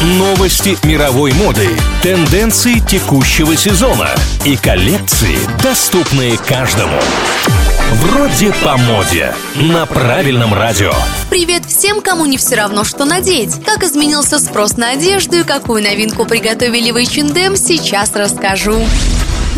Новости мировой моды, тенденции текущего сезона и коллекции, доступные каждому. Вроде по моде. На правильном радио. Привет всем, кому не все равно, что надеть. Как изменился спрос на одежду и какую новинку приготовили в H&M, сейчас расскажу.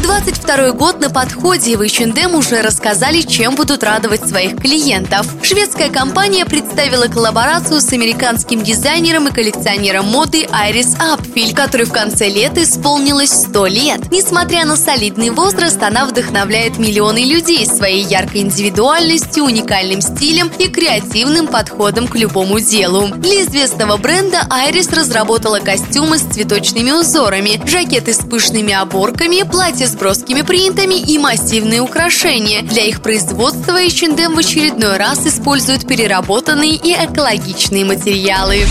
22 год на подходе, и H&M уже рассказали, чем будут радовать своих клиентов. Шведская компания представила коллаборацию с американским дизайнером и коллекционером моды Айрис Апфиль, который в конце лета исполнилось 100 лет. Несмотря на солидный возраст, она вдохновляет миллионы людей своей яркой индивидуальностью, уникальным стилем и креативным подходом к любому делу. Для известного бренда Айрис разработала костюмы с цветочными узорами, жакеты с пышными оборками, платья с броскими принтами и массивные украшения. Для их производства H&M в очередной раз используют переработанные и экологичные материалы.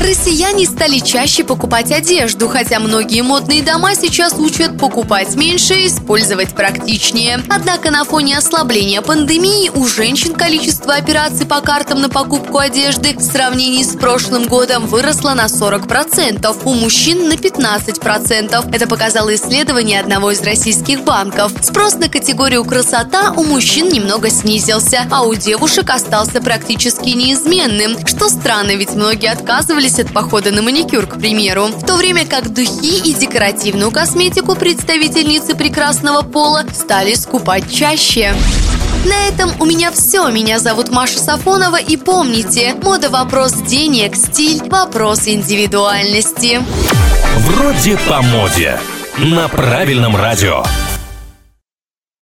Россияне стали чаще покупать одежду, хотя многие модные дома сейчас учат покупать меньше и использовать практичнее. Однако на фоне ослабления пандемии у женщин количество операций по картам на покупку одежды в сравнении с прошлым годом выросло на 40%, у мужчин на 15%. Это показало исследование одного из российских банков. Спрос на категорию красота у мужчин немного снизился, а у девушек остался практически неизменным. Что странно, ведь многие отказывались отказались от похода на маникюр, к примеру. В то время как духи и декоративную косметику представительницы прекрасного пола стали скупать чаще. На этом у меня все. Меня зовут Маша Сафонова. И помните, мода – вопрос денег, стиль – вопрос индивидуальности. Вроде по моде. На правильном радио.